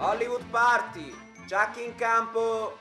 Hollywood Party, Jack in campo.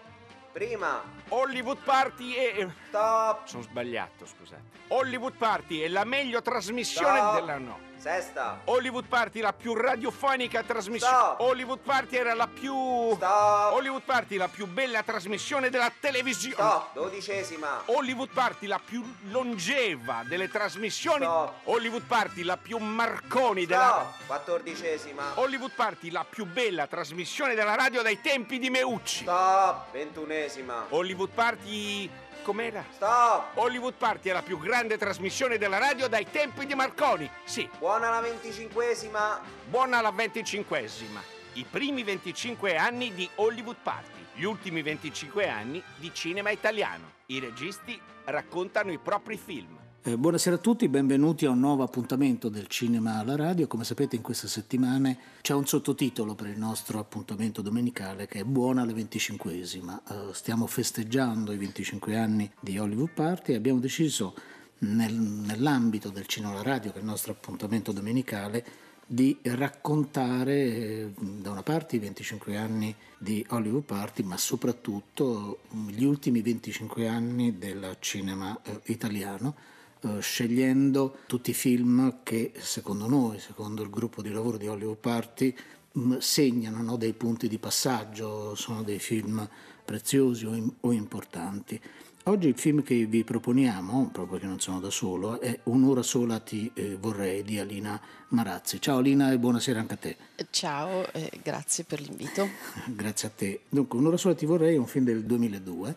Prima. Hollywood Party è... Stop. Sono sbagliato, scusate. Hollywood Party è la meglio trasmissione Stop. della... No. Sesta. Hollywood Party la più radiofonica trasmissione. Stop. Hollywood Party era la più... Stop. Hollywood Party la più bella trasmissione della televisione. Stop. Dodicesima. Hollywood Party la più longeva delle trasmissioni. Stop. Hollywood Party la più Marconi della... Stop. Quattordicesima. Hollywood Party la più bella trasmissione della radio dai tempi di Meucci. Stop. Ventunesima. Hollywood Party... com'era? Stop. Hollywood Party è la più grande trasmissione della radio dai tempi di Marconi. Sì, Buona la venticinquesima. buona la venticinquesima. I primi 25 anni di Hollywood Party, gli ultimi 25 anni di cinema italiano. I registi raccontano i propri film. Eh, buonasera a tutti, benvenuti a un nuovo appuntamento del cinema alla radio. Come sapete in queste settimane c'è un sottotitolo per il nostro appuntamento domenicale che è Buona la venticinquesima. Eh, stiamo festeggiando i 25 anni di Hollywood Party e abbiamo deciso nel- nell'ambito del cinema alla radio, che è il nostro appuntamento domenicale, di raccontare eh, da una parte i 25 anni di Hollywood Party, ma soprattutto gli ultimi 25 anni del cinema eh, italiano, eh, scegliendo tutti i film che secondo noi, secondo il gruppo di lavoro di Hollywood Party, mh, segnano no, dei punti di passaggio, sono dei film preziosi o, im- o importanti. Oggi il film che vi proponiamo, proprio perché non sono da solo, è Un'ora sola ti eh, vorrei di Alina Marazzi. Ciao Alina e buonasera anche a te. Ciao, eh, grazie per l'invito. Grazie a te. Dunque, Un'ora sola ti vorrei è un film del 2002,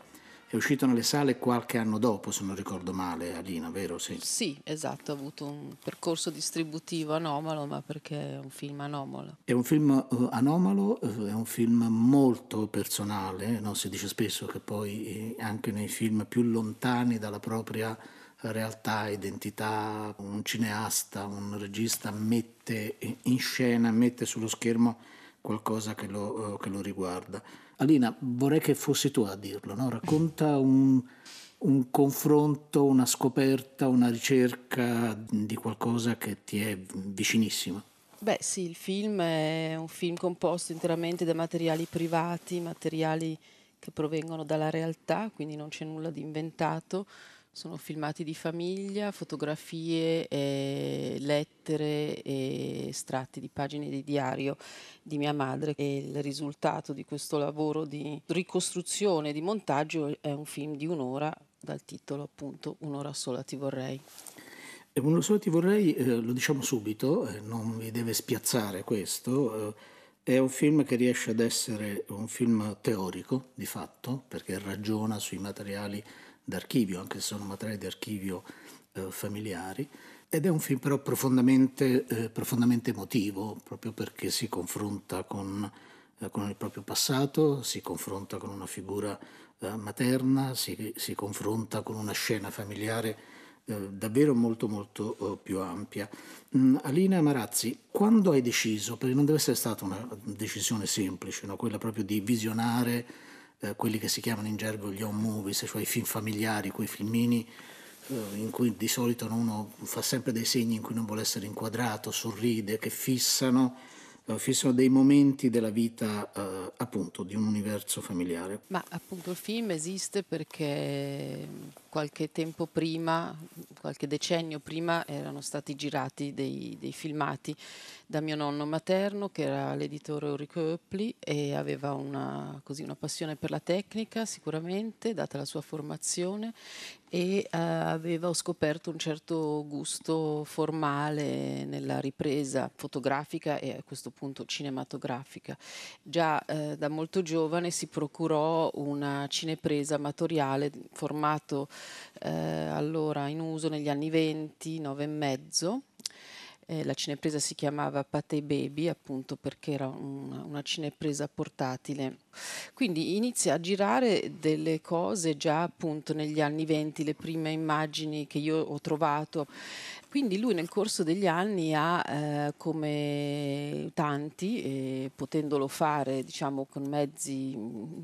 è uscito nelle sale qualche anno dopo, se non ricordo male, Alina, vero? Sì. Sì, esatto, ha avuto un percorso distributivo anomalo, ma perché è un film anomalo. È un film eh, anomalo, eh, è un film molto personale, no? si dice spesso che poi eh, anche nei film più lontani dalla propria realtà, identità, un cineasta, un regista mette in scena, mette sullo schermo qualcosa che lo, che lo riguarda. Alina, vorrei che fossi tu a dirlo, no? racconta un, un confronto, una scoperta, una ricerca di qualcosa che ti è vicinissimo. Beh sì, il film è un film composto interamente da materiali privati, materiali che provengono dalla realtà, quindi non c'è nulla di inventato. Sono filmati di famiglia, fotografie, e lettere e estratti di pagine di diario di mia madre e il risultato di questo lavoro di ricostruzione, di montaggio è un film di un'ora dal titolo appunto Un'ora sola ti vorrei. E uno solo ti vorrei, eh, lo diciamo subito, eh, non vi deve spiazzare questo, eh, è un film che riesce ad essere un film teorico di fatto, perché ragiona sui materiali d'archivio, anche se sono materiali d'archivio eh, familiari, ed è un film però profondamente, eh, profondamente emotivo, proprio perché si confronta con, eh, con il proprio passato, si confronta con una figura eh, materna, si, si confronta con una scena familiare eh, davvero molto molto eh, più ampia. Mm, Alina Marazzi, quando hai deciso, perché non deve essere stata una decisione semplice, no? quella proprio di visionare eh, quelli che si chiamano in gergo gli home movies, cioè i film familiari, quei filmini eh, in cui di solito uno fa sempre dei segni in cui non vuole essere inquadrato, sorride, che fissano, eh, fissano dei momenti della vita eh, appunto di un universo familiare. Ma appunto il film esiste perché qualche tempo prima, qualche decennio prima, erano stati girati dei, dei filmati da mio nonno materno che era l'editore Ulrico Oepli e aveva una, così, una passione per la tecnica sicuramente, data la sua formazione e eh, avevo scoperto un certo gusto formale nella ripresa fotografica e a questo punto cinematografica. Già eh, da molto giovane si procurò una cinepresa amatoriale formato eh, allora in uso negli anni 20, 9 e mezzo. Eh, la cinepresa si chiamava Pate Baby appunto perché era una, una cinepresa portatile. Quindi inizia a girare delle cose già appunto negli anni 20, le prime immagini che io ho trovato. Quindi lui nel corso degli anni ha, eh, come tanti, eh, potendolo fare diciamo con mezzi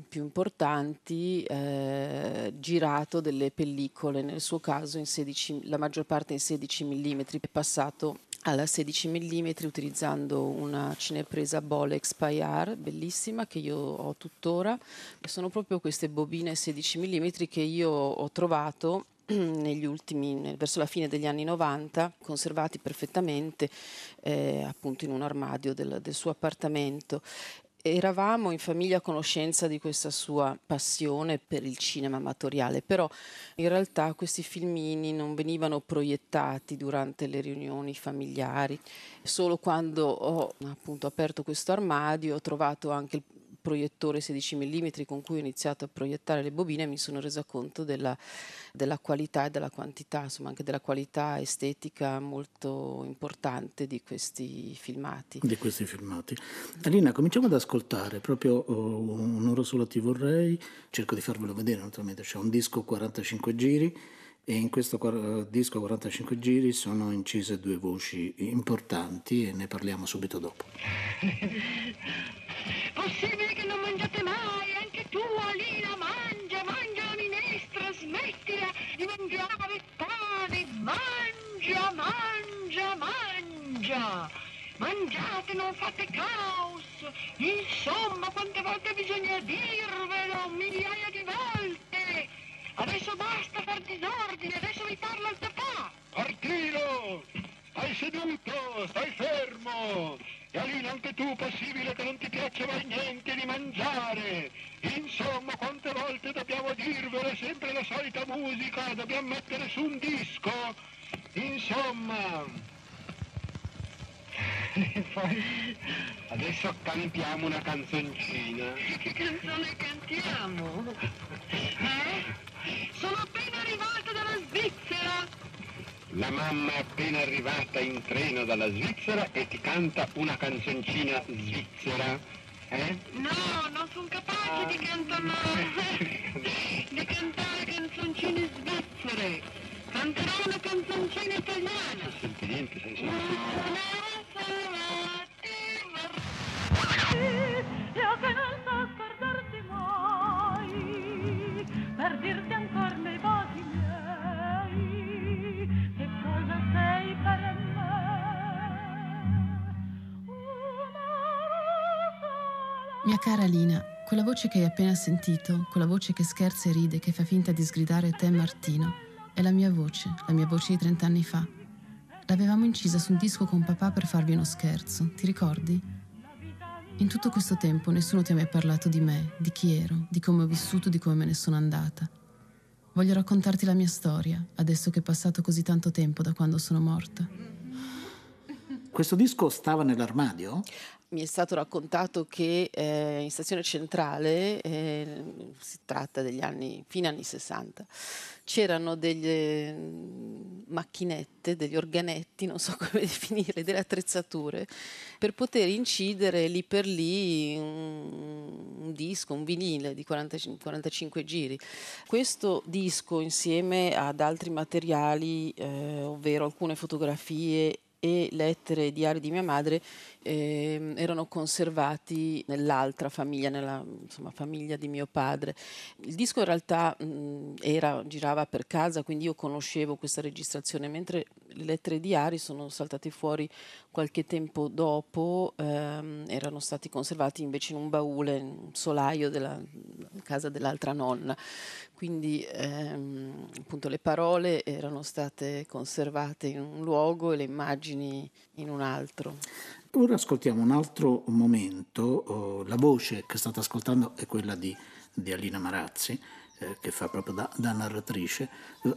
più importanti, eh, girato delle pellicole, nel suo caso in 16, la maggior parte in 16 mm, è passato alla 16 mm utilizzando una cinepresa Bolex Payar bellissima che io ho tuttora. Sono proprio queste bobine 16 mm che io ho trovato negli ultimi, verso la fine degli anni 90, conservati perfettamente eh, appunto in un armadio del, del suo appartamento eravamo in famiglia a conoscenza di questa sua passione per il cinema amatoriale, però in realtà questi filmini non venivano proiettati durante le riunioni familiari. Solo quando ho appunto aperto questo armadio ho trovato anche il proiettore 16 mm con cui ho iniziato a proiettare le bobine mi sono resa conto della, della qualità e della quantità, insomma anche della qualità estetica molto importante di questi filmati. Di questi filmati. Alina, cominciamo ad ascoltare proprio oh, un'ora solo ti vorrei, cerco di farvelo vedere naturalmente, c'è un disco 45 giri e in questo disco 45 giri sono incise due voci importanti e ne parliamo subito dopo. Possibile che non mangiate mai? Anche tu, Alina, mangia, mangia la minestra, smettila di mangiare il pane, mangia, mangia, mangia. Mangiate, non fate caos. Insomma, quante volte bisogna dirvelo? Migliaia di volte. Adesso basta far disordine, adesso vi parla il papà. Partino! Stai seduto, stai fermo! E Alina, anche tu, possibile che non ti piaccia mai niente di mangiare? Insomma, quante volte dobbiamo dirvelo, è sempre la solita musica, dobbiamo mettere su un disco? Insomma... E poi adesso cantiamo una canzoncina. Che canzone cantiamo? Eh? Sono appena arrivata dalla Svizzera. La mamma è appena arrivata in treno dalla Svizzera e ti canta una canzoncina svizzera. Eh? No, non sono capace di cantare, di cantare canzoncine svizzere. Canterò una canzoncina italiana. Non senti niente, sei solo. Mia cara Lina, quella voce che hai appena sentito, quella voce che scherza e ride, che fa finta di sgridare te Martino, è la mia voce, la mia voce di 30 anni fa. L'avevamo incisa su un disco con papà per farvi uno scherzo, ti ricordi? In tutto questo tempo nessuno ti ha mai parlato di me, di chi ero, di come ho vissuto, di come me ne sono andata. Voglio raccontarti la mia storia, adesso che è passato così tanto tempo da quando sono morta. Questo disco stava nell'armadio? Mi è stato raccontato che eh, in stazione centrale, eh, si tratta degli anni, fine anni 60, c'erano delle mm, macchinette, degli organetti, non so come definire, delle attrezzature, per poter incidere lì per lì un, un disco, un vinile di 40, 45 giri. Questo disco insieme ad altri materiali, eh, ovvero alcune fotografie e lettere e diari di mia madre eh, erano conservati nell'altra famiglia, nella insomma, famiglia di mio padre. Il disco in realtà mh, era, girava per casa, quindi io conoscevo questa registrazione, mentre le lettere e diari sono saltate fuori qualche tempo dopo, ehm, erano stati conservati invece in un baule, in un solaio della casa dell'altra nonna. Quindi ehm, appunto le parole erano state conservate in un luogo e le immagini in un altro. Ora ascoltiamo un altro momento, oh, la voce che state ascoltando è quella di, di Alina Marazzi, eh, che fa proprio da, da narratrice.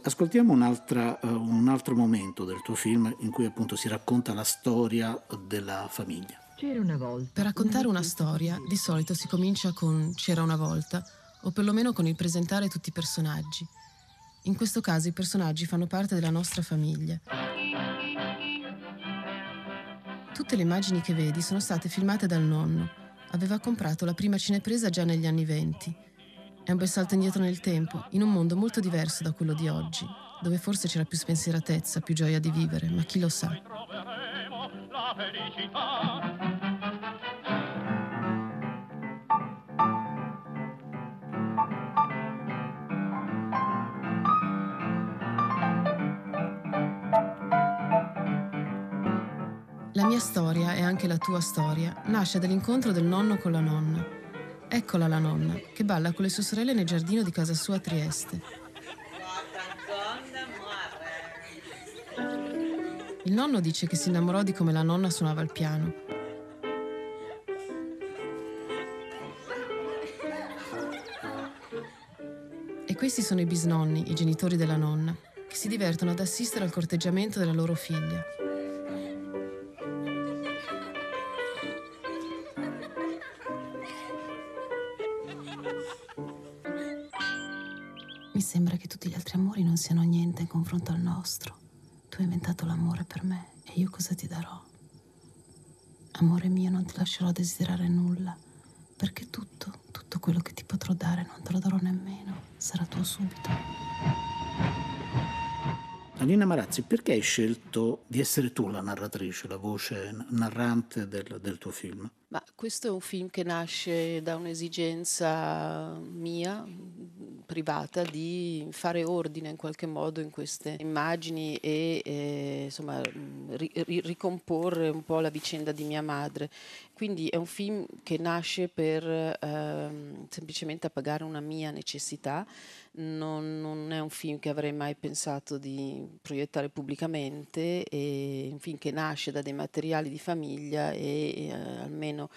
Ascoltiamo uh, un altro momento del tuo film in cui appunto si racconta la storia della famiglia. C'era una volta. Per raccontare una storia di solito si comincia con C'era una volta o perlomeno con il presentare tutti i personaggi. In questo caso i personaggi fanno parte della nostra famiglia. Tutte le immagini che vedi sono state filmate dal nonno. Aveva comprato la prima cinepresa già negli anni venti. È un bel salto indietro nel tempo, in un mondo molto diverso da quello di oggi, dove forse c'era più spensieratezza, più gioia di vivere, ma chi lo sa. La felicità mia storia e anche la tua storia nasce dall'incontro del nonno con la nonna. Eccola la nonna, che balla con le sue sorelle nel giardino di casa sua a Trieste. Il nonno dice che si innamorò di come la nonna suonava il piano. E questi sono i bisnonni, i genitori della nonna, che si divertono ad assistere al corteggiamento della loro figlia. Confronto al nostro. Tu hai inventato l'amore per me e io cosa ti darò? Amore mio, non ti lascerò desiderare nulla, perché tutto, tutto quello che ti potrò dare non te lo darò nemmeno, sarà tuo subito. Alina Marazzi, perché hai scelto di essere tu la narratrice, la voce narrante del, del tuo film? Ma questo è un film che nasce da un'esigenza mia, privata, di fare ordine in qualche modo in queste immagini e eh, insomma ri- ri- ricomporre un po' la vicenda di mia madre. Quindi è un film che nasce per ehm, semplicemente appagare una mia necessità, non, non è un film che avrei mai pensato di proiettare pubblicamente, è un film che nasce da dei materiali di famiglia e eh, almeno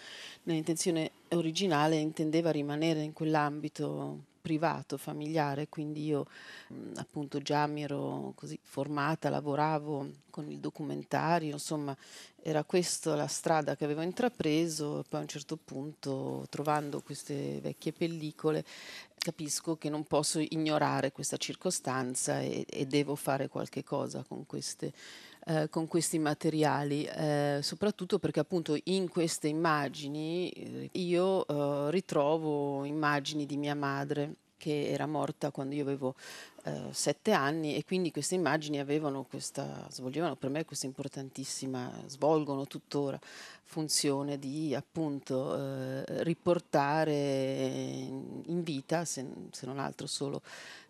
nell'intenzione originale intendeva rimanere in quell'ambito privato, familiare, quindi io mh, appunto già mi ero così formata, lavoravo con il documentario, insomma era questa la strada che avevo intrapreso poi a un certo punto trovando queste vecchie pellicole capisco che non posso ignorare questa circostanza e, e devo fare qualche cosa con queste eh, con questi materiali, eh, soprattutto perché appunto in queste immagini eh, io eh, ritrovo immagini di mia madre che era morta quando io avevo eh, sette anni e quindi queste immagini avevano questa, svolgevano per me questa importantissima, svolgono tuttora funzione di appunto eh, riportare in vita, se, se non altro solo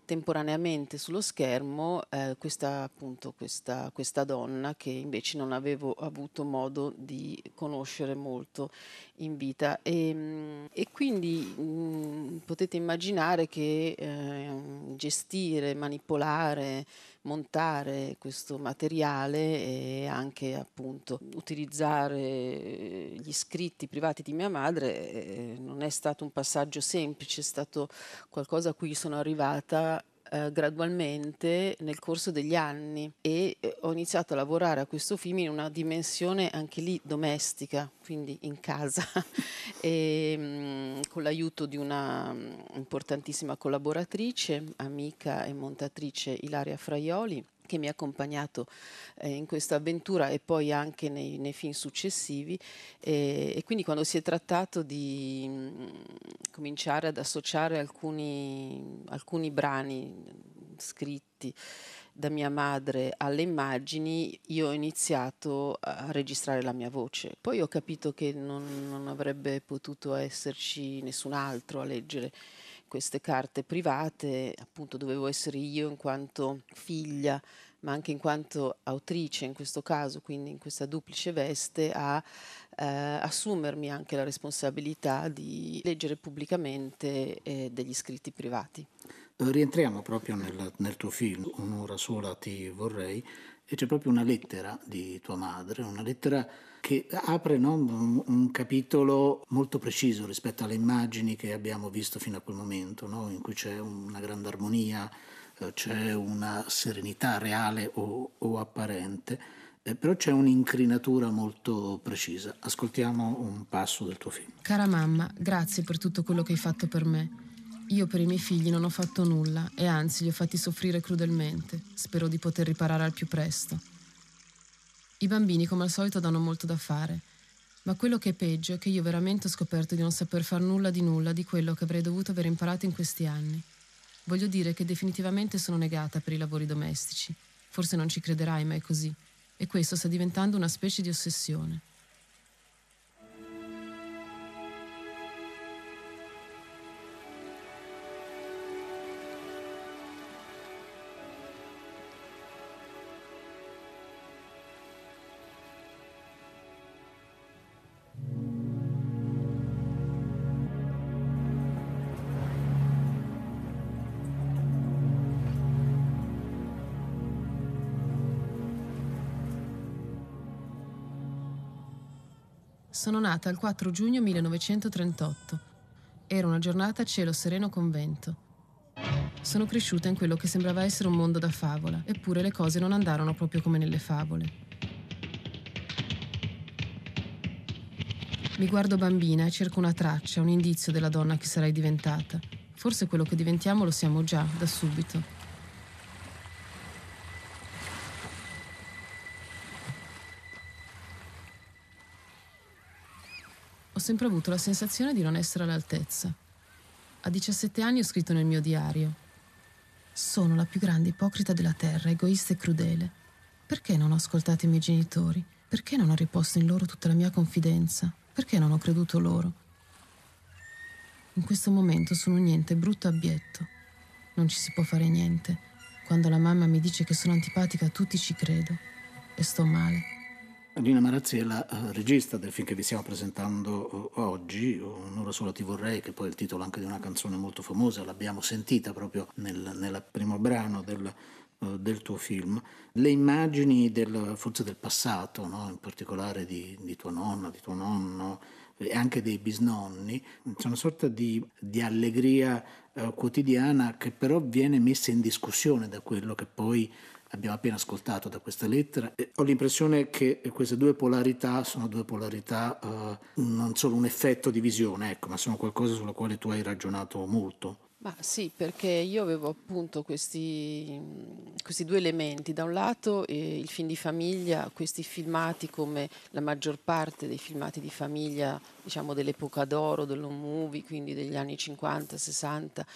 temporaneamente sullo schermo eh, questa, appunto, questa, questa, donna che invece non avevo avuto modo di conoscere molto in vita. E, mm, e quindi mh, mm, potete immaginare che eh, gestire, manipolare, montare questo materiale e anche appunto utilizzare gli scritti privati di mia madre eh, non è stato un passaggio semplice, è stato qualcosa a cui sono arrivata eh, gradualmente nel corso degli anni e eh, ho iniziato a lavorare a questo film in una dimensione anche lì domestica, quindi in casa, e, mm, con l'aiuto di una mm, importantissima collaboratrice, amica e montatrice Ilaria Fraioli che mi ha accompagnato eh, in questa avventura e poi anche nei, nei film successivi e, e, quindi quando si è trattato di mh, mm, cominciare ad associare alcuni, alcuni brani scritti da mia madre alle immagini, io ho iniziato a registrare la mia voce. Poi ho capito che non, non avrebbe potuto esserci nessun altro a leggere queste carte private, appunto dovevo essere io in quanto figlia, ma anche in quanto autrice in questo caso, quindi in questa duplice veste, a eh, assumermi anche la responsabilità di leggere pubblicamente eh, degli scritti privati. Rientriamo proprio nel, nel tuo film, Un'ora sola ti vorrei, e c'è proprio una lettera di tua madre, una lettera che apre no, un, capitolo molto preciso rispetto alle immagini che abbiamo visto fino a quel momento, no, in cui c'è una grande armonia, eh, c'è una serenità reale o, o apparente, eh, però c'è un'incrinatura molto precisa. Ascoltiamo un passo del tuo film. Cara mamma, grazie per tutto quello che hai fatto per me. Io per i miei figli non ho fatto nulla e anzi li ho fatti soffrire crudelmente. Spero di poter riparare al più presto. I bambini, come al solito, danno molto da fare. Ma quello che è peggio è che io veramente ho scoperto di non saper far nulla di nulla di quello che avrei dovuto aver imparato in questi anni. Voglio dire che definitivamente sono negata per i lavori domestici. Forse non ci crederai, ma è così. E questo sta diventando una specie di ossessione. Sono nata il 4 giugno 1938. Era una giornata a cielo sereno con vento. Sono cresciuta in quello che sembrava essere un mondo da favola, eppure le cose non andarono proprio come nelle favole. Mi guardo bambina e cerco una traccia, un indizio della donna che sarei diventata. Forse quello che diventiamo lo siamo già, da subito. Sempre avuto la sensazione di non essere all'altezza. A 17 anni ho scritto nel mio diario. Sono la più grande ipocrita della terra, egoista e crudele. Perché non ho ascoltato i miei genitori? Perché non ho riposto in loro tutta la mia confidenza? Perché non ho creduto loro? In questo momento sono un niente brutto abbietto. Non ci si può fare niente. Quando la mamma mi dice che sono antipatica tutti ci credo. E sto male. Lina Marazzi è la uh, regista del film che vi stiamo presentando uh, oggi, Un'ora sola ti vorrei, che poi è il titolo anche di una canzone molto famosa, l'abbiamo sentita proprio nel, nel primo brano del, uh, del, tuo film. Le immagini del, forse del passato, no? in particolare di, di, tua nonna, di tuo nonno e anche dei bisnonni, c'è una sorta di, di allegria quotidiana che però viene messa in discussione da quello che poi abbiamo appena ascoltato da questa lettera. E ho l'impressione che queste due polarità sono due polarità uh, non solo un effetto di visione, ecco, ma sono qualcosa sulla quale tu hai ragionato molto. Ma sì, perché io avevo appunto questi, questi due elementi. Da un lato eh, il film di famiglia, questi filmati come la maggior parte dei filmati di famiglia, diciamo dell'epoca d'oro, dello movie, quindi degli anni 50, 60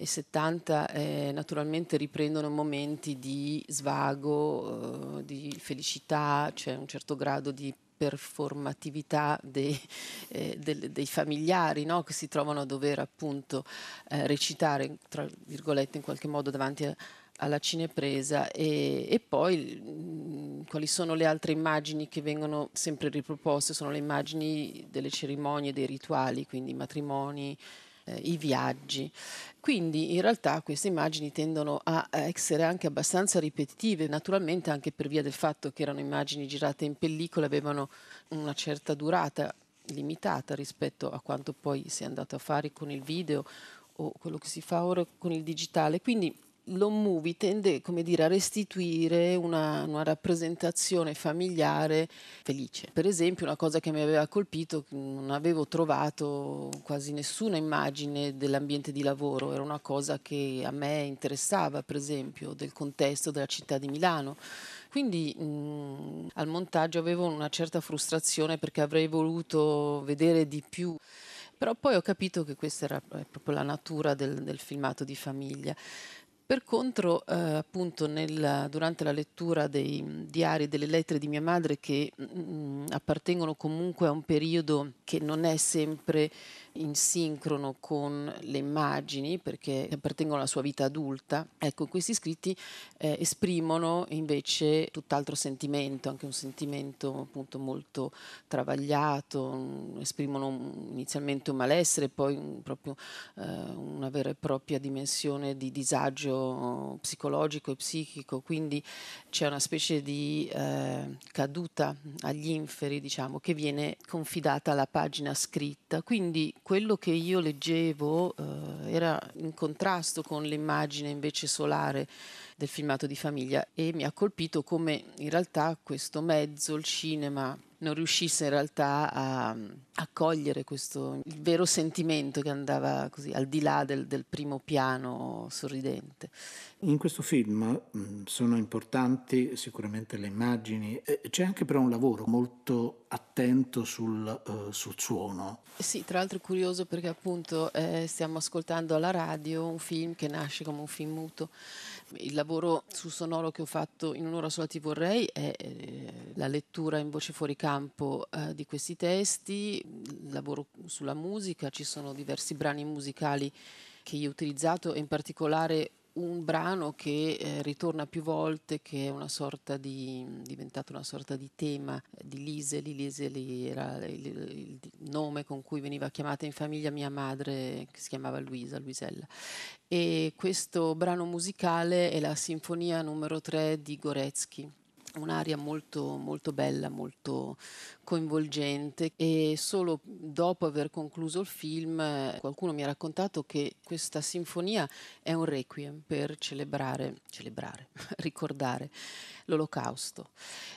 e 70, eh, naturalmente riprendono momenti di svago, eh, di felicità, c'è un certo grado di performatività dei, eh, del, dei familiari no? che si trovano a dover appunto eh, recitare, tra virgolette, in qualche modo davanti a, alla cinepresa e, e poi mh, mm, quali sono le altre immagini che vengono sempre riproposte, sono le immagini delle cerimonie, dei rituali, quindi matrimoni, eh, i viaggi. Quindi in realtà queste immagini tendono a essere anche abbastanza ripetitive, naturalmente anche per via del fatto che erano immagini girate in pellicola, avevano una certa durata limitata rispetto a quanto poi si è andato a fare con il video o quello che si fa ora con il digitale. Quindi l'home movie tende dire, a restituire una, una, rappresentazione familiare felice. Per esempio, una cosa che mi aveva colpito, non avevo trovato quasi nessuna immagine dell'ambiente di lavoro, era una cosa che a me interessava, per esempio, del contesto della città di Milano. Quindi mh, al montaggio avevo una certa frustrazione perché avrei voluto vedere di più. Però poi ho capito che questa era proprio la natura del, del filmato di famiglia. Per contro, eh, appunto, nel, durante la lettura dei diari e delle lettere di mia madre, che mh, mm, appartengono comunque a un periodo che non è sempre in sincrono con le immagini perché appartengono alla sua vita adulta, ecco, questi scritti eh, esprimono invece tutt'altro sentimento, anche un sentimento appunto molto travagliato, esprimono inizialmente un malessere, poi un, proprio eh, una vera e propria dimensione di disagio psicologico e psichico, quindi c'è una specie di eh, caduta agli inferi, diciamo, che viene confidata alla pagina scritta. Quindi quello che io leggevo eh, era in contrasto con l'immagine invece solare del filmato di famiglia e mi ha colpito come in realtà questo mezzo, il cinema, non riuscisse in realtà a, a cogliere questo il vero sentimento che andava così al di là del, del primo piano sorridente. In questo film mh, sono importanti sicuramente le immagini, eh, c'è anche però un lavoro molto attento sul, uh, sul suono. Sì, tra l'altro è curioso perché appunto eh, stiamo ascoltando alla radio un film che nasce come un film muto il lavoro su sonoro che ho fatto in un'ora sola ti vorrei è eh, la lettura in voce fuori campo eh, di questi testi, lavoro sulla musica, ci sono diversi brani musicali che io ho utilizzato e in particolare un brano che eh, ritorna più volte, che è una sorta di, diventato una sorta di tema di Liseli. Liseli era il, il, nome con cui veniva chiamata in famiglia mia madre, che si chiamava Luisa, Luisella. E questo brano musicale è la sinfonia numero 3 di Goretzky un'aria molto, molto bella, molto coinvolgente e solo dopo aver concluso il film eh, qualcuno mi ha raccontato che questa sinfonia è un requiem per celebrare, celebrare ricordare l'olocausto.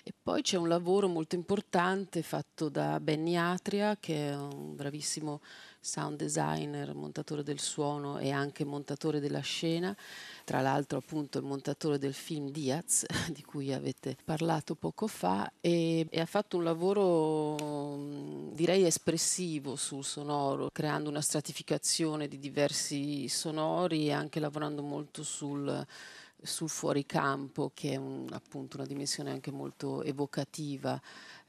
E poi c'è un lavoro molto importante fatto da Benny Atria che è un bravissimo sound designer, montatore del suono e anche montatore della scena, tra l'altro appunto il montatore del film Diaz di cui avete parlato poco fa e, e ha fatto un lavoro direi espressivo sul sonoro, creando una stratificazione di diversi sonori e anche lavorando molto sul sul fuoricampo, che è un, appunto una dimensione anche molto evocativa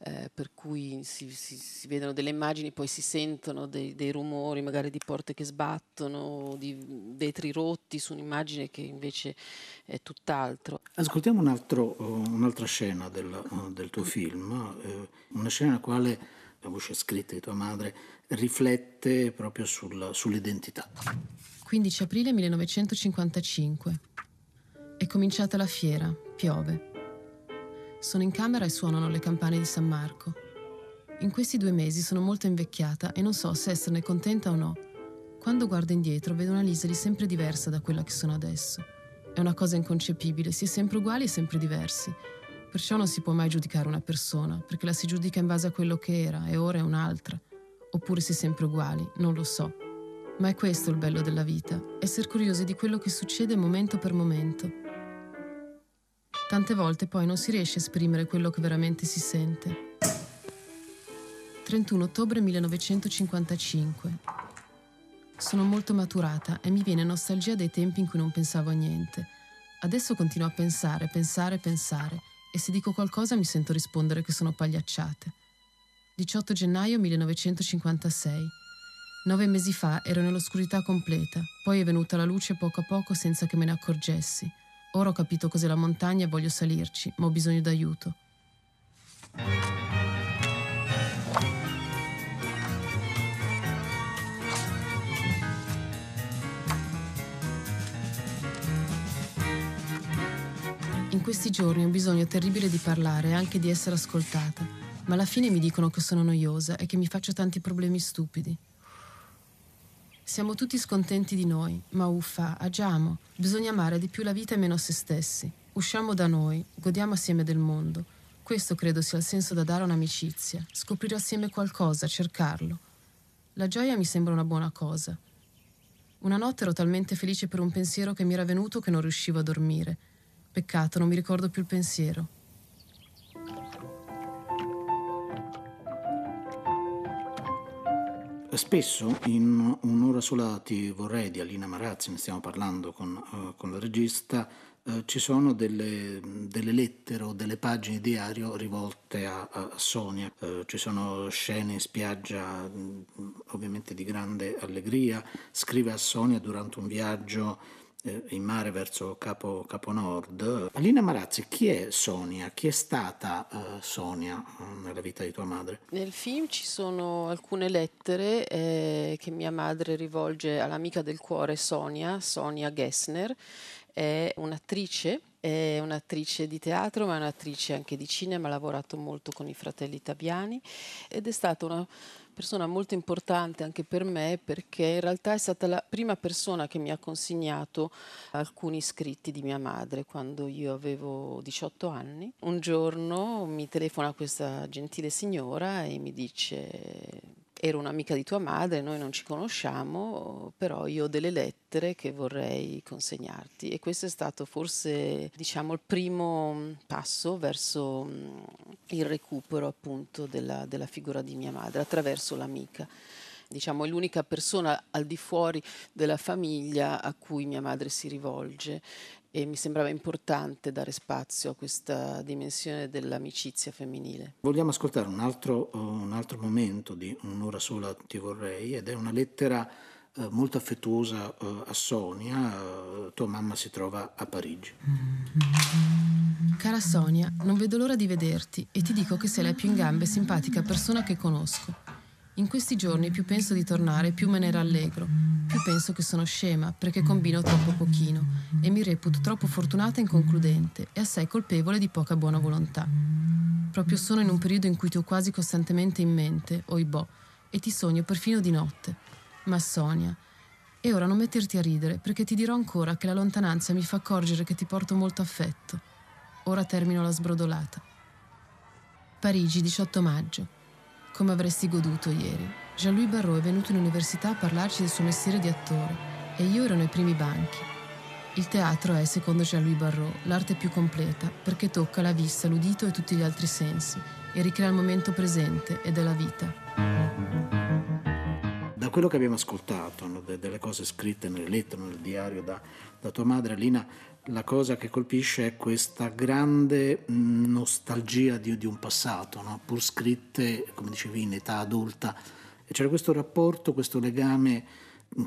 eh, per cui si, si, si, vedono delle immagini, poi si sentono dei, dei, rumori, magari di porte che sbattono, di vetri rotti su un'immagine che invece è tutt'altro. Ascoltiamo un altro, un'altra scena del, del tuo film, eh, una scena nella quale la voce scritta di tua madre riflette proprio sul, sull'identità. 15 aprile 1955. È cominciata la fiera, piove. Sono in camera e suonano le campane di San Marco. In questi due mesi sono molto invecchiata e non so se esserne contenta o no. Quando guardo indietro vedo una Liseli sempre diversa da quella che sono adesso. È una cosa inconcepibile, si è sempre uguali e sempre diversi. Perciò non si può mai giudicare una persona, perché la si giudica in base a quello che era e ora è un'altra. Oppure si è sempre uguali, non lo so. Ma è questo il bello della vita, essere curiosi di quello che succede momento per momento Tante volte poi non si riesce a esprimere quello che veramente si sente. 31 ottobre 1955. Sono molto maturata e mi viene nostalgia dei tempi in cui non pensavo a niente. Adesso continuo a pensare, pensare, pensare e se dico qualcosa mi sento rispondere che sono pagliacciate. 18 gennaio 1956. Nove mesi fa ero nell'oscurità completa, poi è venuta la luce poco a poco senza che me ne accorgessi. Ora ho capito cos'è la montagna e voglio salirci, ma ho bisogno d'aiuto. In questi giorni ho bisogno terribile di parlare e anche di essere ascoltata, ma alla fine mi dicono che sono noiosa e che mi faccio tanti problemi stupidi. Siamo tutti scontenti di noi, ma uffa, agiamo. Bisogna amare di più la vita e meno se stessi. Usciamo da noi, godiamo assieme del mondo. Questo credo sia il senso da dare a un'amicizia. Scoprire assieme qualcosa, cercarlo. La gioia mi sembra una buona cosa. Una notte ero talmente felice per un pensiero che mi era venuto che non riuscivo a dormire. Peccato, non mi ricordo più il pensiero. Spesso in un'ora sola ti vorrei di Alina Marazzi, ne stiamo parlando con, uh, con la regista, uh, ci sono delle, delle, lettere o delle pagine di diario rivolte a, a Sonia, uh, ci sono scene in spiaggia mh, ovviamente di grande allegria, scrive a Sonia durante un viaggio in mare verso Capo, Capo, Nord. Alina Marazzi, chi è Sonia? Chi è stata uh, Sonia uh, nella vita di tua madre? Nel film ci sono alcune lettere eh, che mia madre rivolge all'amica del cuore Sonia, Sonia Gessner, è un'attrice è un'attrice di teatro, ma è un'attrice anche di cinema, ha lavorato molto con i fratelli Tabiani ed è stata una persona molto importante anche per me perché in realtà è stata la prima persona che mi ha consegnato alcuni scritti di mia madre quando io avevo 18 anni. Un giorno mi telefona questa gentile signora e mi dice ero un'amica di tua madre, noi non ci conosciamo, però io ho delle lettere che vorrei consegnarti. E questo è stato forse diciamo il primo passo verso mm, il recupero appunto della, della figura di mia madre attraverso l'amica. Diciamo, è l'unica persona al di fuori della famiglia a cui mia madre si rivolge e mi sembrava importante dare spazio a questa dimensione dell'amicizia femminile. Vogliamo ascoltare un altro, uh, un altro momento di Un'ora sola ti vorrei ed è una lettera uh, molto affettuosa uh, a Sonia, tua mamma si trova a Parigi. Cara Sonia, non vedo l'ora di vederti e ti dico che sei la più in gambe e simpatica persona che conosco. In questi giorni più penso di tornare, più me ne rallegro. Più penso che sono scema perché combino troppo pochino e mi reputo troppo fortunata e inconcludente e assai colpevole di poca buona volontà. Proprio sono in un periodo in cui ti ho quasi costantemente in mente, oibò, e ti sogno perfino di notte. Ma Sonia, e ora non metterti a ridere, perché ti dirò ancora che la lontananza mi fa accorgere che ti porto molto affetto. Ora termino la sbrodolata. Parigi, 18 maggio. Come avresti goduto ieri? Jean-Louis Barrault è venuto in università a parlarci del suo mestiere di attore e io ero nei primi banchi. Il teatro è, secondo Jean-Louis Barrault, l'arte più completa perché tocca la vista, l'udito e tutti gli altri sensi e ricrea il momento presente ed è la vita da quello che abbiamo ascoltato, delle cose scritte nelle lettere, nel diario da, da, tua madre, Alina, la cosa che colpisce è questa grande nostalgia di, di un passato, no? pur scritte, come dicevi, in età adulta. E c'era questo rapporto, questo legame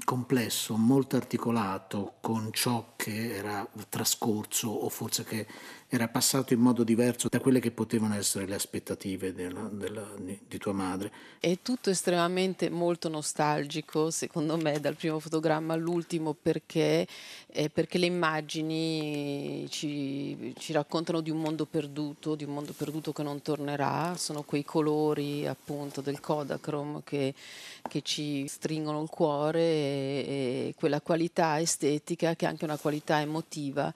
complesso, molto articolato con ciò che era trascorso o forse che era passato in modo diverso da quelle che potevano essere le aspettative della, della, di tua madre. È tutto estremamente molto nostalgico, secondo me, dal primo fotogramma all'ultimo, perché, eh, perché le immagini ci, ci, raccontano di un mondo perduto, di un mondo perduto che non tornerà, sono quei colori appunto del Kodachrome che, che ci stringono il cuore e, e quella qualità estetica che è anche una qualità emotiva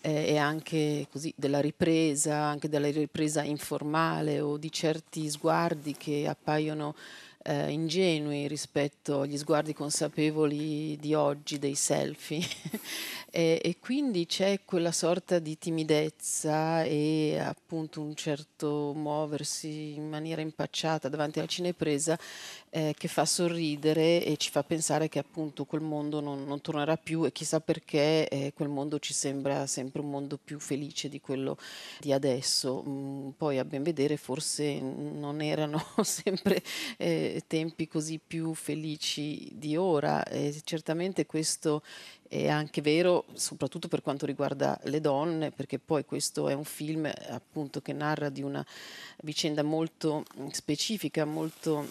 eh, e anche così della ripresa, anche della ripresa informale o di certi sguardi che appaiono eh, ingenui rispetto agli sguardi consapevoli di oggi dei selfie. E, e, quindi c'è quella sorta di timidezza e appunto un certo muoversi in maniera impacciata davanti alla cinepresa eh, che fa sorridere e ci fa pensare che appunto quel mondo non, non tornerà più e chissà perché eh, quel mondo ci sembra sempre un mondo più felice di quello di adesso. Mm, poi a ben vedere forse non erano sempre eh, tempi così più felici di ora e certamente questo è anche vero soprattutto per quanto riguarda le donne, perché poi questo è un film appunto che narra di una vicenda molto specifica, molto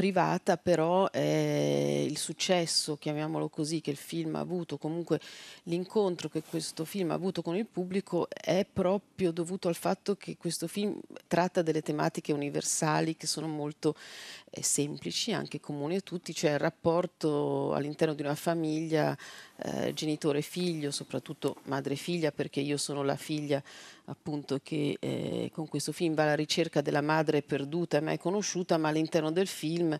privata, però eh, il successo, chiamiamolo così, che il film ha avuto, comunque l'incontro che questo film ha avuto con il pubblico è proprio dovuto al fatto che questo film tratta delle tematiche universali che sono molto eh, semplici, anche comuni a tutti, cioè il rapporto all'interno di una famiglia eh, genitore-figlio, soprattutto madre-figlia, perché io sono la figlia appunto che eh, con questo film va alla ricerca della madre perduta e mai conosciuta, ma all'interno del film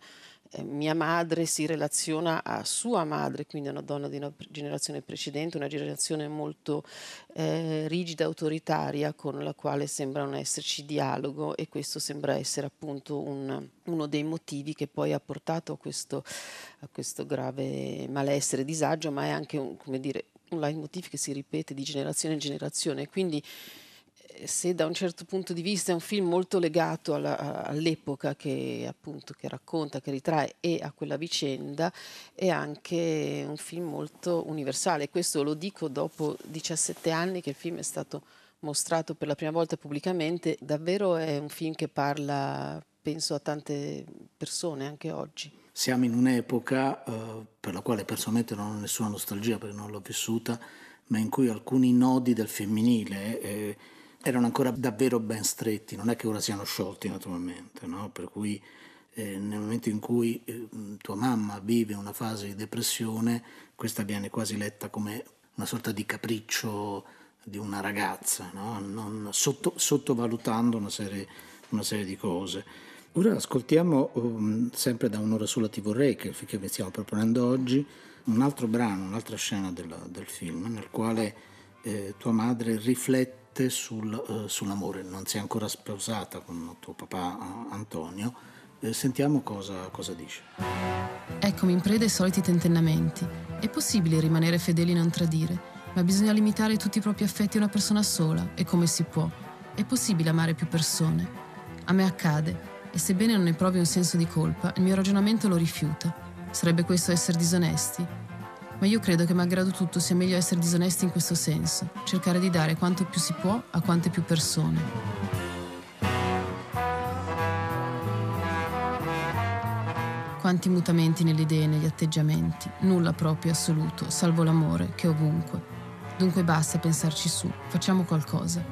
eh, mia madre si relaziona a sua madre, quindi è una donna di una generazione precedente, una generazione molto eh, rigida, autoritaria, con la quale sembra non esserci dialogo e questo sembra essere appunto un, uno dei motivi che poi ha portato a questo, a questo grave malessere, disagio, ma è anche un, come dire, un leitmotiv che si ripete di generazione in generazione. Quindi se da un certo punto di vista è un film molto legato alla, all'epoca che appunto che racconta, che ritrae e a quella vicenda, è anche un film molto universale. Questo lo dico dopo 17 anni che il film è stato mostrato per la prima volta pubblicamente. Davvero è un film che parla, penso, a tante persone anche oggi. Siamo in un'epoca eh, per la quale personalmente non ho nessuna nostalgia perché non l'ho vissuta, ma in cui alcuni nodi del femminile eh, erano ancora davvero ben stretti, non è che ora siano sciolti naturalmente, no? per cui eh, nel momento in cui eh, tua mamma vive una fase di depressione, questa viene quasi letta come una sorta di capriccio di una ragazza, no? non, sotto, sottovalutando una serie, una serie, di cose. Ora ascoltiamo um, sempre da un'ora sola ti vorrei, che, che vi stiamo proponendo oggi, un altro brano, un'altra scena del, del film, nel quale eh, tua madre riflette riflette sul, uh, sull'amore, non sei ancora sposata con tuo papà Antonio, eh, sentiamo cosa, cosa dice. Eccomi in preda ai soliti tentennamenti. È possibile rimanere fedeli e non tradire, ma bisogna limitare tutti i propri affetti a una persona sola, e come si può. È possibile amare più persone. A me accade, e sebbene non ne provi un senso di colpa, il mio ragionamento lo rifiuta. Sarebbe questo essere disonesti? Ma io credo che malgrado tutto sia meglio essere disonesti in questo senso, cercare di dare quanto più si può a quante più persone. quanti mutamenti nelle idee e negli atteggiamenti, nulla proprio assoluto, salvo l'amore che è ovunque. Dunque basta pensarci su, facciamo qualcosa.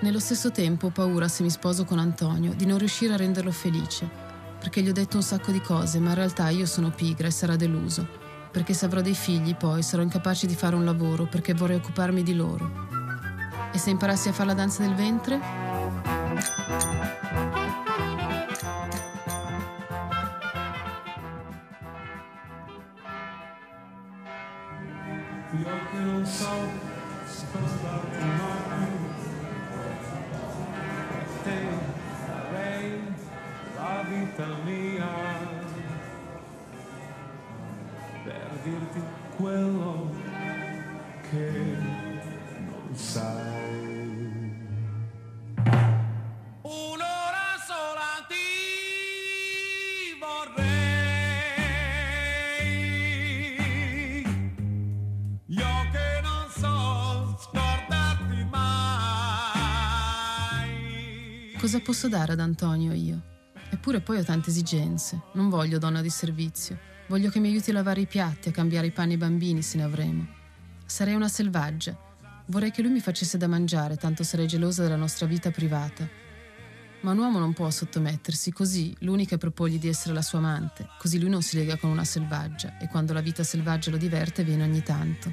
Nello stesso tempo ho paura se mi sposo con Antonio di non riuscire a renderlo felice, perché gli ho detto un sacco di cose, ma in realtà io sono pigra e sarà deluso, perché se avrò dei figli poi sarò incapace di fare un lavoro perché vorrei occuparmi di loro. E se imparassi a fare la danza del ventre? Io che non so dirti quello che non sai Un'ora sola ti vorrei io che non so scordarti mai. Cosa posso dare ad Antonio io? Eppure poi ho tante esigenze. Non voglio donna di servizio. Voglio che mi aiuti a lavare i piatti, a cambiare i panni ai bambini se ne avremo. Sarei una selvaggia. Vorrei che lui mi facesse da mangiare, tanto sarei gelosa della nostra vita privata. Ma un uomo non può sottomettersi, così l'unica è proporgli di essere la sua amante, così lui non si lega con una selvaggia e quando la vita selvaggia lo diverte viene ogni tanto.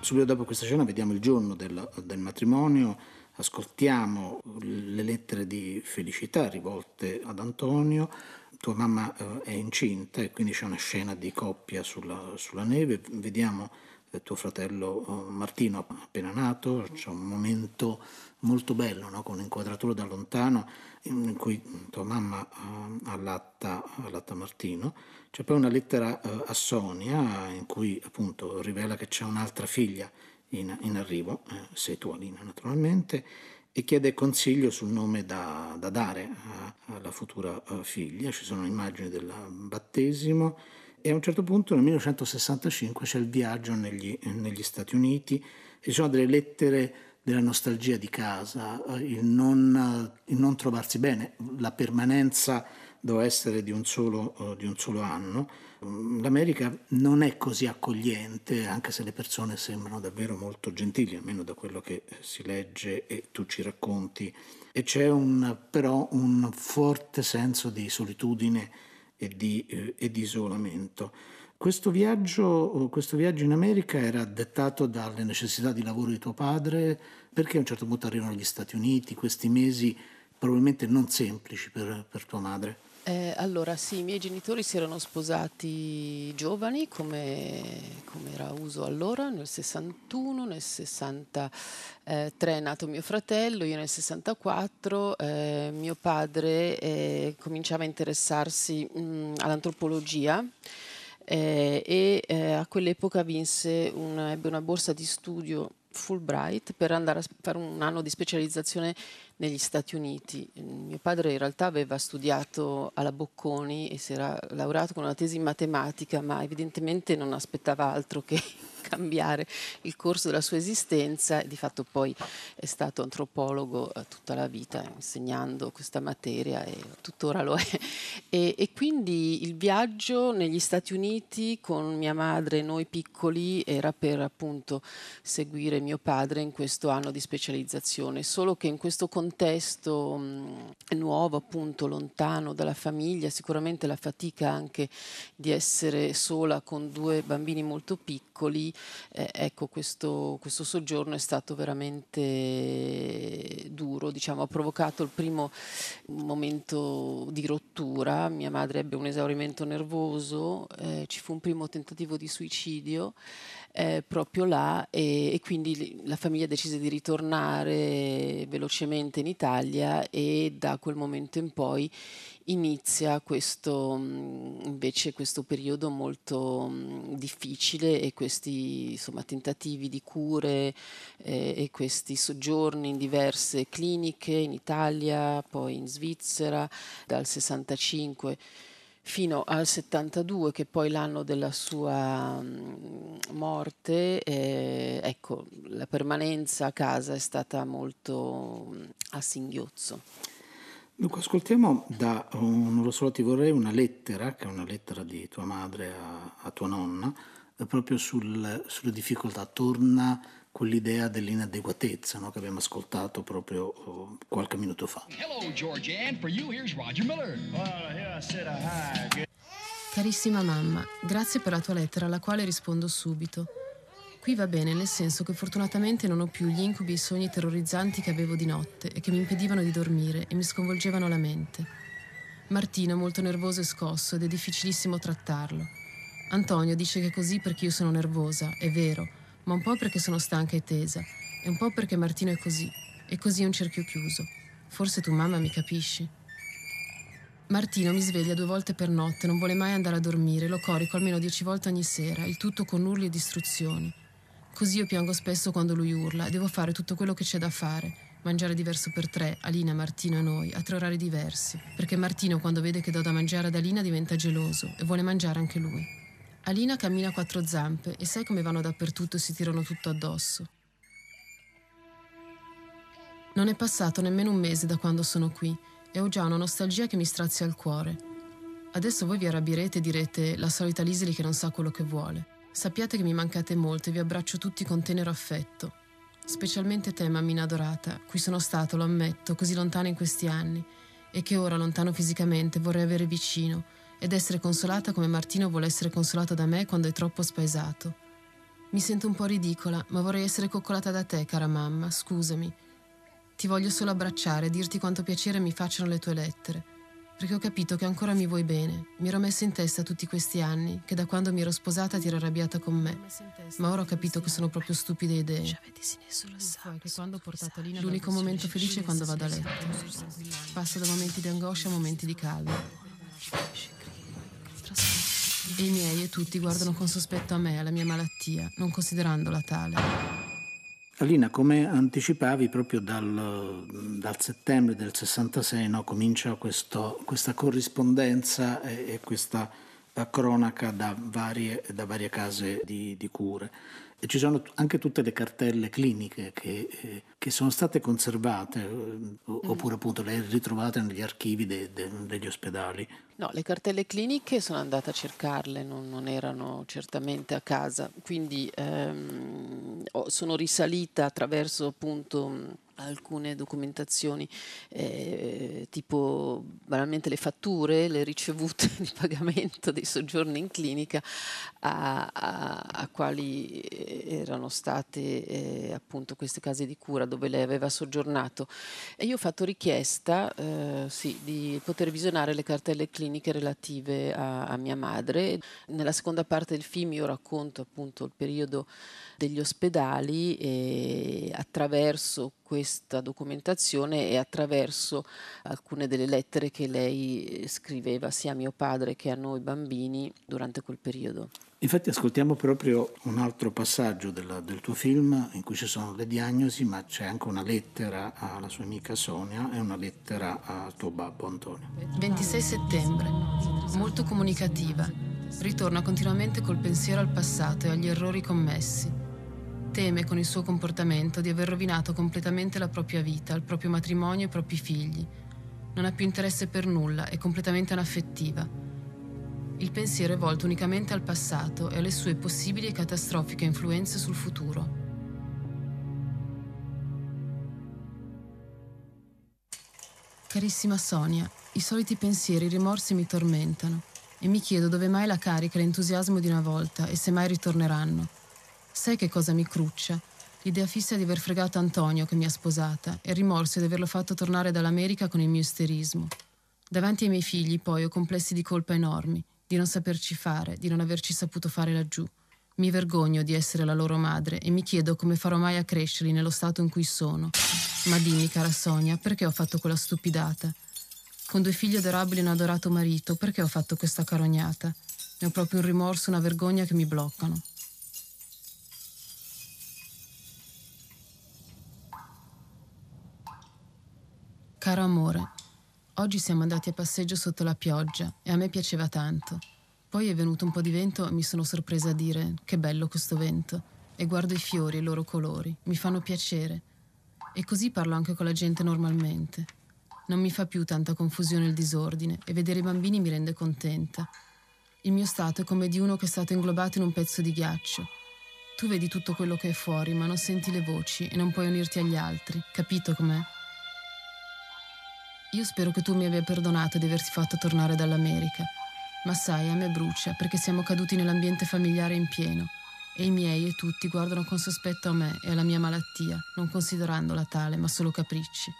Subito dopo questa scena vediamo il giorno del, del matrimonio, ascoltiamo le lettere di felicità rivolte ad Antonio. Tua mamma eh, è incinta e quindi c'è una scena di coppia sulla, sulla neve. Vediamo eh, tuo fratello eh, Martino appena nato, c'è un momento molto bello no? con un'inquadratura da lontano in cui tua mamma allatta, allatta Martino. C'è poi una lettera a Sonia in cui appunto rivela che c'è un'altra figlia in, in arrivo, eh, sei tu Alina naturalmente, e chiede consiglio sul nome da, da dare alla futura eh, figlia. Ci sono immagini del battesimo e a un certo punto nel 1965 c'è il viaggio negli, negli Stati Uniti e ci sono delle lettere della nostalgia di casa, eh, il non, il non trovarsi bene, la permanenza doveva essere di un solo, eh, di un solo anno. Mm, L'America non è così accogliente, anche se le persone sembrano davvero molto gentili, almeno da quello che si legge e tu ci racconti. E c'è un, però un forte senso di solitudine e di, eh, e di isolamento. Questo viaggio, questo viaggio in America era dettato dalle necessità di lavoro di tuo padre, perché a un certo punto arrivano gli Stati Uniti, questi mesi probabilmente non semplici per, per tua madre. Eh, allora sì, i miei genitori si erano sposati giovani come, come era uso allora, nel 61, nel 63 è nato mio fratello, io nel 64, eh, mio padre eh, cominciava a interessarsi mh, all'antropologia eh, e eh, a quell'epoca vinse una, ebbe una borsa di studio Fulbright per andare a fare un anno di specializzazione negli Stati Uniti. Mio padre in realtà aveva studiato alla Bocconi e si era laureato con una tesi in matematica, ma evidentemente non aspettava altro che cambiare il corso della sua esistenza di fatto poi è stato antropologo eh, tutta la vita insegnando questa materia e tuttora lo è. E, e quindi il viaggio negli Stati Uniti con mia madre e noi piccoli era per appunto seguire mio padre in questo anno di specializzazione, solo che in questo contesto mh, nuovo, appunto lontano dalla famiglia, sicuramente la fatica anche di essere sola con due bambini molto piccoli, eh, ecco questo, questo soggiorno è stato veramente duro, diciamo, ha provocato il primo momento di rottura, mia madre ebbe un esaurimento nervoso, eh, ci fu un primo tentativo di suicidio eh, proprio là e, e quindi la famiglia decise di ritornare velocemente in Italia e da quel momento in poi inizia questo mh, invece questo periodo molto mh, difficile e questi insomma, tentativi di cure eh, e questi soggiorni in diverse cliniche in Italia, poi in Svizzera dal 65 fino al 72, che è poi l'anno della sua mm, morte, eh, ecco, la permanenza a casa è stata molto mm, a singhiozzo. Dunque, ascoltiamo da, un- non lo so, ti vorrei una lettera, che è una lettera di tua madre a, a tua nonna, eh, proprio sul- sulle difficoltà. Torna quell'idea dell'inadeguatezza no, che abbiamo ascoltato proprio oh, qualche minuto fa. Hello, Georgianne. For you, here's Roger Miller. Well, here I said a hi. Carissima mamma, grazie per la tua lettera alla quale rispondo subito. Qui va bene nel senso che fortunatamente non ho più gli incubi e i sogni terrorizzanti che avevo di notte e che mi impedivano di dormire e mi sconvolgevano la mente. Martino è molto nervoso e scosso ed è difficilissimo trattarlo. Antonio dice che è così perché io sono nervosa, è vero, ma un po' perché sono stanca e tesa, e un po' perché Martino è così, e così è un cerchio chiuso. Forse tu mamma mi capisci. Martino mi sveglia due volte per notte, non vuole mai andare a dormire, lo corico almeno dieci volte ogni sera, il tutto con urli e distruzioni. Così io piango spesso quando lui urla e devo fare tutto quello che c'è da fare. Mangiare diverso per tre, Alina, Martino e noi, a tre orari diversi. Perché Martino quando vede che do da mangiare ad Alina diventa geloso e vuole mangiare anche lui. Alina cammina a quattro zampe e sai come vanno dappertutto e si tirano tutto addosso. Non è passato nemmeno un mese da quando sono qui e ho già una nostalgia che mi strazia il cuore. Adesso voi vi arrabbierete e direte la solita Liseli che non sa quello che vuole. Sappiate che mi mancate molto e vi abbraccio tutti con tenero affetto. Specialmente te, mammina adorata, cui sono stato, lo ammetto, così lontana in questi anni e che ora, lontano fisicamente, vorrei avere vicino ed essere consolata come Martino vuole essere consolato da me quando è troppo spaesato. Mi sento un po' ridicola, ma vorrei essere coccolata da te, cara mamma, scusami. Ti voglio solo abbracciare e dirti quanto piacere mi facciano le tue lettere, perché ho capito che ancora mi vuoi bene. Mi ero messa in testa tutti questi anni che da quando mi ero sposata ti eri arrabbiata con me, ma ora ho capito che sono proprio stupide idee. L'unico momento felice è quando vado a letto. Passo da momenti di angoscia a momenti di calma. I miei e tutti guardano con sospetto a me, alla mia malattia, non considerandola tale. Alina, come anticipavi, proprio dal, dal settembre del 66 no, comincia questo- questa corrispondenza e, e questa eh, cronaca da varie, da varie case di, di cure. E ci sono anche tutte le cartelle cliniche che, eh, che sono state conservate eh, o- oppure appunto le ritrovate negli archivi de- de- degli ospedali. No, le cartelle cliniche sono andata a cercarle, non, non erano certamente a casa, quindi ehm, sono risalita attraverso appunto alcune documentazioni, eh, tipo banalmente le fatture, le ricevute di pagamento dei soggiorni in clinica, a, a- a quali eh, erano state eh, appunto queste case di cura dove lei aveva soggiornato. E io ho fatto richiesta eh, sì, di poter visionare le cartelle cliniche relative a, a mia madre. Nella seconda parte del film io racconto appunto il periodo degli ospedali e attraverso questa documentazione e attraverso alcune delle lettere che lei scriveva sia a mio padre che a noi bambini durante quel periodo. Infatti ascoltiamo proprio un altro passaggio della- del tuo film in cui ci sono le diagnosi, ma c'è anche una lettera alla sua amica Sonia e una lettera al tuo babbo Antonio. 26 settembre. Molto comunicativa. Ritorna continuamente col pensiero al passato e agli errori commessi. Teme con il suo comportamento di aver rovinato completamente la propria vita, il proprio matrimonio e i propri figli. Non ha più interesse per nulla, è completamente anaffettiva. Il pensiero è volto unicamente al passato e alle sue possibili e catastrofiche influenze sul futuro. Carissima Sonia, i soliti pensieri e i rimorsi mi tormentano e mi chiedo dove mai la carica e l'entusiasmo di una volta e se mai ritorneranno. Sai che cosa mi cruccia? L'idea fissa di aver fregato Antonio che mi ha sposata e il rimorso di averlo fatto tornare dall'America con il mio isterismo. Davanti ai miei figli poi ho complessi di colpa enormi, di non saperci fare, di non averci saputo fare laggiù. Mi vergogno di essere la loro madre e mi chiedo come farò mai a crescerli nello stato in cui sono. Ma dimmi, cara Sonia, perché ho fatto quella stupidata? Con due figli adorabili e un adorato marito, perché ho fatto questa carognata? Ne ho proprio un rimorso, una vergogna che mi bloccano. Caro amore, Oggi siamo andati a passeggio sotto la pioggia e a me piaceva tanto. Poi è venuto un po' di vento e mi sono sorpresa a dire che bello questo vento. E guardo i fiori e i loro colori, mi fanno piacere. E così parlo anche con la gente normalmente. Non mi fa più tanta confusione il disordine e vedere i bambini mi rende contenta. Il mio stato è come di uno che è stato inglobato in un pezzo di ghiaccio. Tu vedi tutto quello che è fuori, ma non senti le voci e non puoi unirti agli altri. Capito com'è? Io spero che tu mi abbia perdonato di averti fatto tornare dall'America. Ma sai, a me brucia perché siamo caduti nell'ambiente familiare in pieno e i miei e tutti guardano con sospetto a me e alla mia malattia, non considerandola tale, ma solo capricci.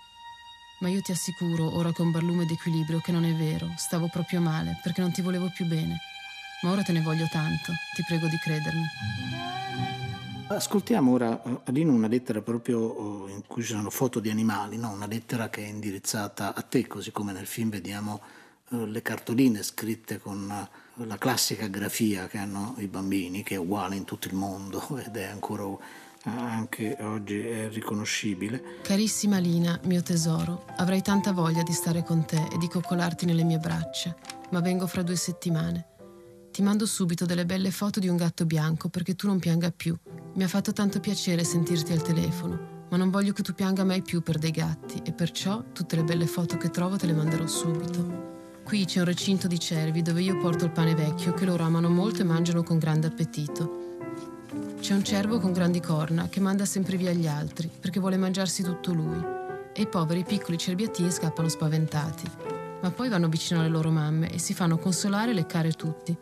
Ma io ti assicuro, ora un barlume d'equilibrio, che non è vero, stavo proprio male, perché non ti volevo più bene. Ma ora te ne voglio tanto, ti prego di credermi. Ascoltiamo ora, eh, Alino, una lettera proprio eh, in cui ci sono foto di animali, no? una lettera che è indirizzata a te, così come nel film vediamo eh, le cartoline scritte con eh, la classica grafia che hanno i bambini, che è uguale in tutto il mondo ed è ancora eh, anche oggi è riconoscibile. Carissima Lina, mio tesoro, avrei tanta voglia di stare con te e di coccolarti nelle mie braccia, ma vengo fra due settimane. Ti mando subito delle belle foto di un gatto bianco perché tu non pianga più. Mi ha fatto tanto piacere sentirti al telefono, ma non voglio che tu pianga mai più per dei gatti e perciò tutte le belle foto che trovo te le manderò subito. Qui c'è un recinto di cervi dove io porto il pane vecchio che loro amano molto e mangiano con grande appetito. C'è un cervo con grandi corna che manda sempre via gli altri perché vuole mangiarsi tutto lui e i poveri piccoli cerbiattini scappano spaventati. Ma poi vanno vicino alle loro mamme e si fanno consolare e leccare tutti.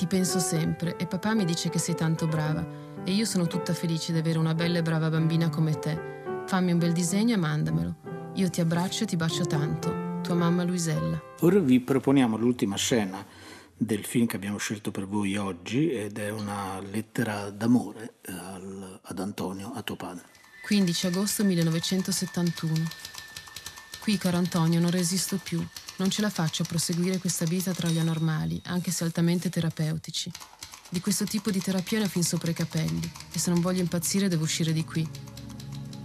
Ti penso sempre e papà mi dice che sei tanto brava e io sono tutta felice di avere una bella e brava bambina come te. Fammi un bel disegno e mandamelo. Io ti abbraccio e ti bacio tanto. Tua mamma Luisella. Ora vi proponiamo l'ultima scena del film che abbiamo scelto per voi oggi ed è una lettera d'amore al- ad Antonio, a tuo padre. 15 agosto 1971. Qui, caro Antonio, non resisto più. Non ce la faccio a proseguire questa vita tra gli anormali, anche se altamente terapeutici. Di questo tipo di terapia ne ho fin sopra i capelli e se non voglio impazzire devo uscire di qui.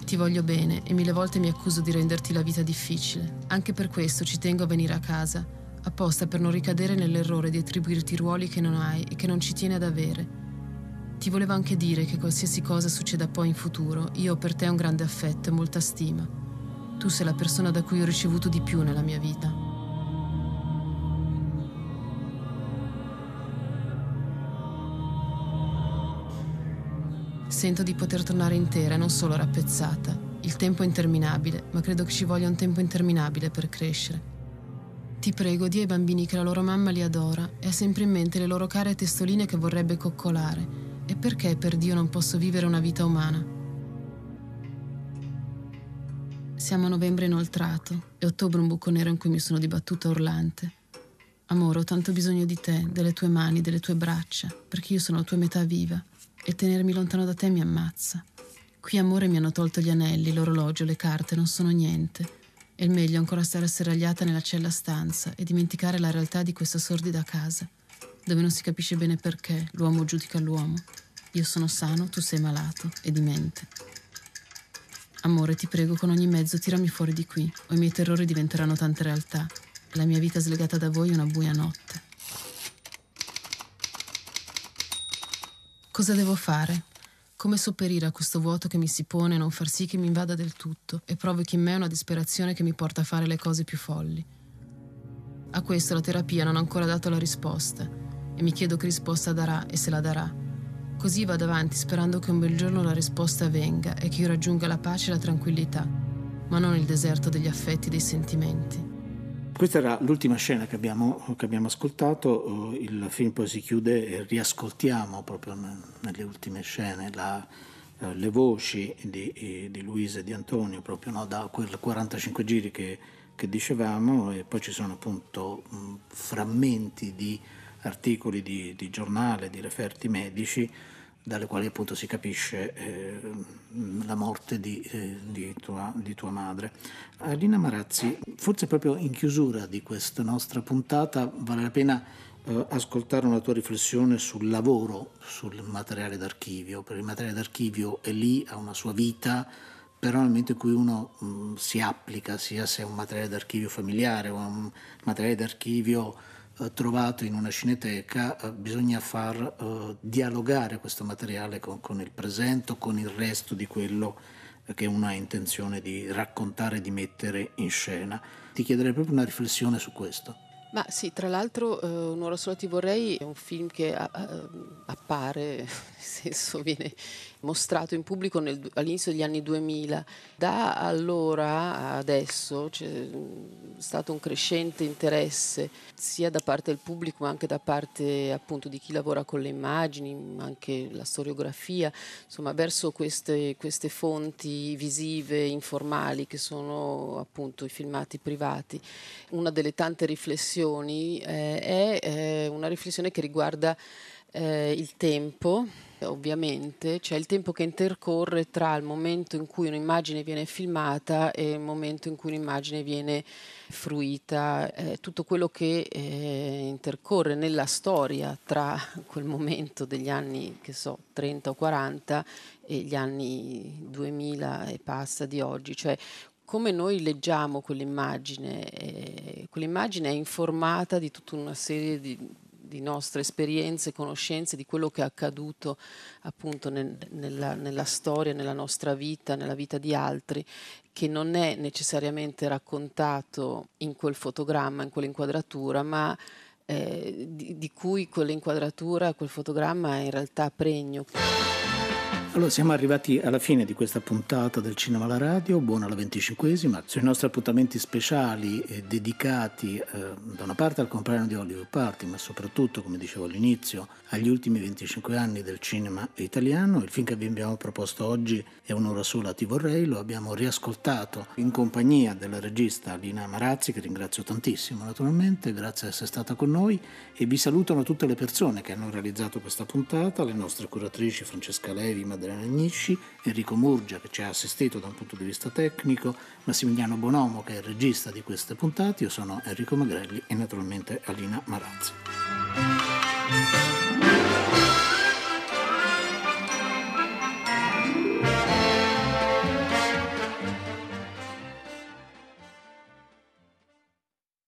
Ti voglio bene e mille volte mi accuso di renderti la vita difficile. Anche per questo ci tengo a venire a casa, apposta per non ricadere nell'errore di attribuirti ruoli che non hai e che non ci tieni ad avere. Ti volevo anche dire che qualsiasi cosa succeda poi in futuro, io ho per te un grande affetto e molta stima. Tu sei la persona da cui ho ricevuto di più nella mia vita. Sento di poter tornare intera e non solo rappezzata. Il tempo è interminabile, ma credo che ci voglia un tempo interminabile per crescere. Ti prego, di ai bambini che la loro mamma li adora e ha sempre in mente le loro care testoline che vorrebbe coccolare. E perché per Dio non posso vivere una vita umana? Siamo a novembre inoltrato e ottobre un buco nero in cui mi sono dibattuta urlante. Amore, ho tanto bisogno di te, delle tue mani, delle tue braccia, perché io sono la tua metà viva e tenermi lontano da te mi ammazza. Qui, amore, mi hanno tolto gli anelli, l'orologio, le carte, non sono niente. E il meglio ancora stare asserragliata nella cella stanza e dimenticare la realtà di questa sordida casa, dove non si capisce bene perché l'uomo giudica l'uomo. Io sono sano, tu sei malato e dimente. Amore, ti prego, con ogni mezzo tirami fuori di qui, o i miei terrori diventeranno tante realtà, e la mia vita slegata da voi una buia notte. Cosa devo fare? Come sopperire a questo vuoto che mi si pone e non far sì che mi invada del tutto e provochi in me una disperazione che mi porta a fare le cose più folli? A questo la terapia non ha ancora dato la risposta e mi chiedo che risposta darà e se la darà. Così vado avanti sperando che un bel giorno la risposta venga e che io raggiunga la pace e la tranquillità, ma non il deserto degli affetti e dei sentimenti. Questa era l'ultima scena che abbiamo, che abbiamo ascoltato, eh, il film poi si chiude e riascoltiamo proprio ne- nelle ultime scene la- eh, le voci di, eh, di Luisa e di Antonio, proprio no, da quel 45 giri che, che dicevamo e poi ci sono appunto mh, frammenti di articoli di, di giornale, di referti medici, dalle quali appunto si capisce eh, la morte di, eh, di tua, di tua madre. Alina Marazzi, forse proprio in chiusura di questa nostra puntata vale la pena eh, ascoltare una tua riflessione sul lavoro sul materiale d'archivio, perché il materiale d'archivio è lì, ha una sua vita però nel momento in cui uno mh, si applica, sia se è un materiale d'archivio familiare o un materiale d'archivio trovato in una cineteca, eh, bisogna far eh, dialogare questo materiale con, con il presente, con il resto di quello che uno ha intenzione di raccontare, di mettere in scena. Ti chiederei proprio una riflessione su questo. Ma sì, tra l'altro eh, Un'ora sola ti vorrei è un film che a, appare, nel senso viene mostrato in pubblico nel, all'inizio degli anni 2000. Da allora a adesso c'è stato un crescente interesse sia da parte del pubblico ma anche da parte appunto di chi lavora con le immagini, anche la storiografia, insomma verso queste, queste fonti visive, informali che sono appunto i filmati privati. Una delle tante riflessioni eh, è eh, una riflessione che riguarda eh, il tempo, ovviamente, cioè il tempo che intercorre tra il momento in cui un'immagine viene filmata e il momento in cui un'immagine viene fruita, eh, tutto quello che eh, intercorre nella storia tra quel momento degli anni, che so, 30 o 40 e gli anni 2000 e passa di oggi, cioè come noi leggiamo quell'immagine, eh, quell'immagine è informata di tutta una serie di, di nostre esperienze, conoscenze, di quello che è accaduto appunto nel, nella, nella storia, nella nostra vita, nella vita di altri, che non è necessariamente raccontato in quel fotogramma, in quell'inquadratura, ma eh, di, di cui quell'inquadratura, quel fotogramma è in realtà pregno. Allora siamo arrivati alla fine di questa puntata del Cinema alla Radio, buona la venticinquesima, sui nostri appuntamenti speciali eh, dedicati eh, da una parte al compleanno di Hollywood Party, ma soprattutto, come dicevo all'inizio, agli ultimi 25 anni del cinema italiano. Il film che vi abbiamo proposto oggi è Un'ora sola ti vorrei, lo abbiamo riascoltato in compagnia della regista Lina Marazzi, che ringrazio tantissimo naturalmente, grazie di essere stata con noi. E vi salutano tutte le persone che hanno realizzato questa puntata, le nostre curatrici Francesca Levi, Madeleine Agnisci, Enrico Murgia che ci ha assistito da un punto di vista tecnico, Massimiliano Bonomo che è il regista di queste puntate, io sono Enrico Magrelli e naturalmente Alina Marazzi.